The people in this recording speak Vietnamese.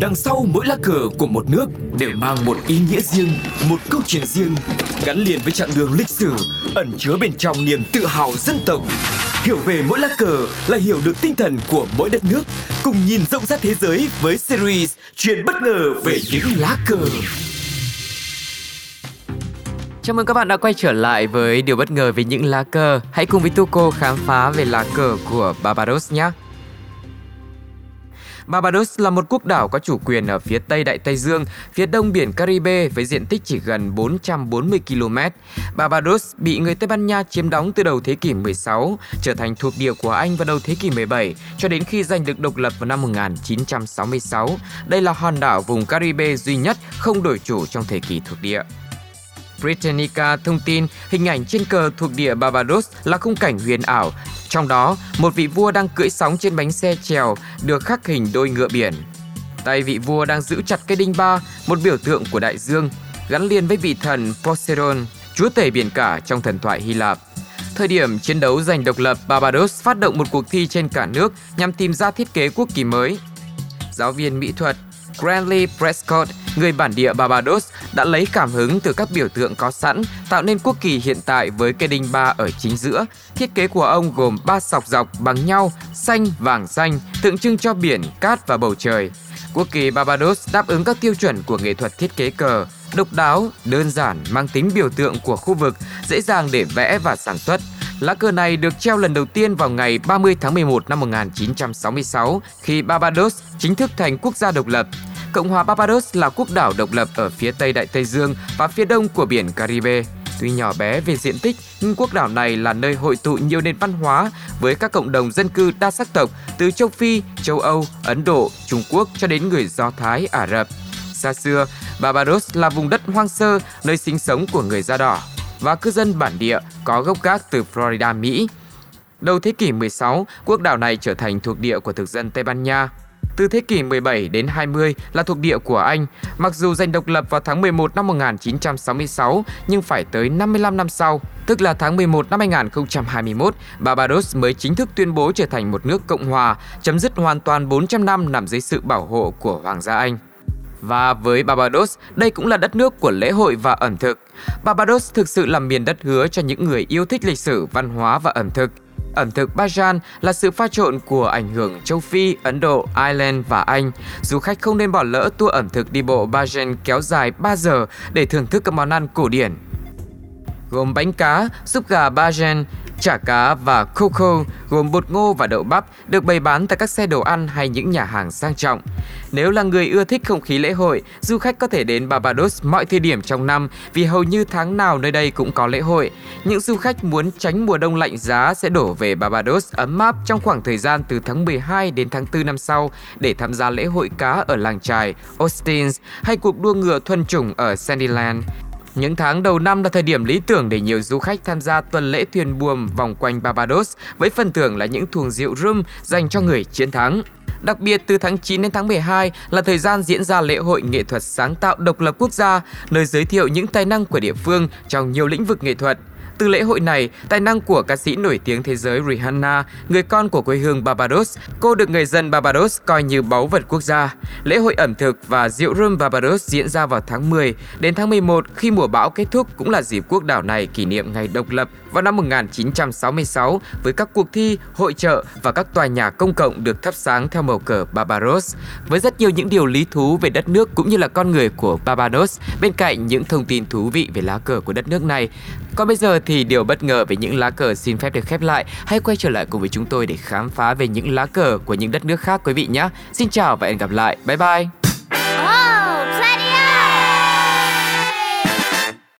Đằng sau mỗi lá cờ của một nước đều mang một ý nghĩa riêng, một câu chuyện riêng, gắn liền với chặng đường lịch sử, ẩn chứa bên trong niềm tự hào dân tộc. Hiểu về mỗi lá cờ là hiểu được tinh thần của mỗi đất nước, cùng nhìn rộng rãi thế giới với series Chuyện bất ngờ về những lá cờ. Chào mừng các bạn đã quay trở lại với điều bất ngờ về những lá cờ. Hãy cùng với Tuco khám phá về lá cờ của Barbados nhé. Barbados là một quốc đảo có chủ quyền ở phía tây Đại Tây Dương, phía đông biển Caribe với diện tích chỉ gần 440 km. Barbados bị người Tây Ban Nha chiếm đóng từ đầu thế kỷ 16, trở thành thuộc địa của Anh vào đầu thế kỷ 17 cho đến khi giành được độc lập vào năm 1966. Đây là hòn đảo vùng Caribe duy nhất không đổi chủ trong thời kỳ thuộc địa. Britannica thông tin hình ảnh trên cờ thuộc địa Barbados là khung cảnh huyền ảo. Trong đó, một vị vua đang cưỡi sóng trên bánh xe chèo được khắc hình đôi ngựa biển. Tay vị vua đang giữ chặt cây đinh ba, một biểu tượng của đại dương, gắn liền với vị thần Poseidon, chúa tể biển cả trong thần thoại Hy Lạp. Thời điểm chiến đấu giành độc lập, Barbados phát động một cuộc thi trên cả nước nhằm tìm ra thiết kế quốc kỳ mới. Giáo viên mỹ thuật Granley Prescott, người bản địa Barbados, đã lấy cảm hứng từ các biểu tượng có sẵn, tạo nên quốc kỳ hiện tại với cây đinh ba ở chính giữa. Thiết kế của ông gồm ba sọc dọc bằng nhau, xanh, vàng xanh, tượng trưng cho biển, cát và bầu trời. Quốc kỳ Barbados đáp ứng các tiêu chuẩn của nghệ thuật thiết kế cờ, độc đáo, đơn giản, mang tính biểu tượng của khu vực, dễ dàng để vẽ và sản xuất. Lá cờ này được treo lần đầu tiên vào ngày 30 tháng 11 năm 1966 khi Barbados chính thức thành quốc gia độc lập. Cộng hòa Barbados là quốc đảo độc lập ở phía tây Đại Tây Dương và phía đông của biển Caribe. Tuy nhỏ bé về diện tích, nhưng quốc đảo này là nơi hội tụ nhiều nền văn hóa với các cộng đồng dân cư đa sắc tộc từ châu Phi, châu Âu, Ấn Độ, Trung Quốc cho đến người Do Thái, Ả Rập. Xa xưa, Barbados là vùng đất hoang sơ, nơi sinh sống của người da đỏ và cư dân bản địa có gốc gác từ Florida, Mỹ. Đầu thế kỷ 16, quốc đảo này trở thành thuộc địa của thực dân Tây Ban Nha. Từ thế kỷ 17 đến 20 là thuộc địa của Anh, mặc dù giành độc lập vào tháng 11 năm 1966 nhưng phải tới 55 năm sau, tức là tháng 11 năm 2021, Barbados mới chính thức tuyên bố trở thành một nước cộng hòa, chấm dứt hoàn toàn 400 năm nằm dưới sự bảo hộ của Hoàng gia Anh. Và với Barbados, đây cũng là đất nước của lễ hội và ẩm thực. Barbados thực sự là miền đất hứa cho những người yêu thích lịch sử, văn hóa và ẩm thực. Ẩm thực Bajan là sự pha trộn của ảnh hưởng châu Phi, Ấn Độ, Ireland và Anh. Du khách không nên bỏ lỡ tour ẩm thực đi bộ Bajan kéo dài 3 giờ để thưởng thức các món ăn cổ điển. Gồm bánh cá, súp gà Bajan, chả cá và coco gồm bột ngô và đậu bắp được bày bán tại các xe đồ ăn hay những nhà hàng sang trọng. Nếu là người ưa thích không khí lễ hội, du khách có thể đến Barbados mọi thời điểm trong năm vì hầu như tháng nào nơi đây cũng có lễ hội. Những du khách muốn tránh mùa đông lạnh giá sẽ đổ về Barbados ấm áp trong khoảng thời gian từ tháng 12 đến tháng 4 năm sau để tham gia lễ hội cá ở làng trài Austin hay cuộc đua ngựa thuần chủng ở Sandyland. Những tháng đầu năm là thời điểm lý tưởng để nhiều du khách tham gia tuần lễ thuyền buồm vòng quanh Barbados với phần thưởng là những thùng rượu rum dành cho người chiến thắng. Đặc biệt từ tháng 9 đến tháng 12 là thời gian diễn ra lễ hội nghệ thuật sáng tạo độc lập quốc gia, nơi giới thiệu những tài năng của địa phương trong nhiều lĩnh vực nghệ thuật. Từ lễ hội này, tài năng của ca sĩ nổi tiếng thế giới Rihanna, người con của quê hương Barbados, cô được người dân Barbados coi như báu vật quốc gia. Lễ hội ẩm thực và rượu rum Barbados diễn ra vào tháng 10 đến tháng 11 khi mùa bão kết thúc cũng là dịp quốc đảo này kỷ niệm ngày độc lập vào năm 1966 với các cuộc thi, hội trợ và các tòa nhà công cộng được thắp sáng theo màu cờ Barbados. Với rất nhiều những điều lý thú về đất nước cũng như là con người của Barbados bên cạnh những thông tin thú vị về lá cờ của đất nước này. Còn bây giờ thì điều bất ngờ về những lá cờ xin phép được khép lại. Hãy quay trở lại cùng với chúng tôi để khám phá về những lá cờ của những đất nước khác, quý vị nhé. Xin chào và hẹn gặp lại. Bye bye.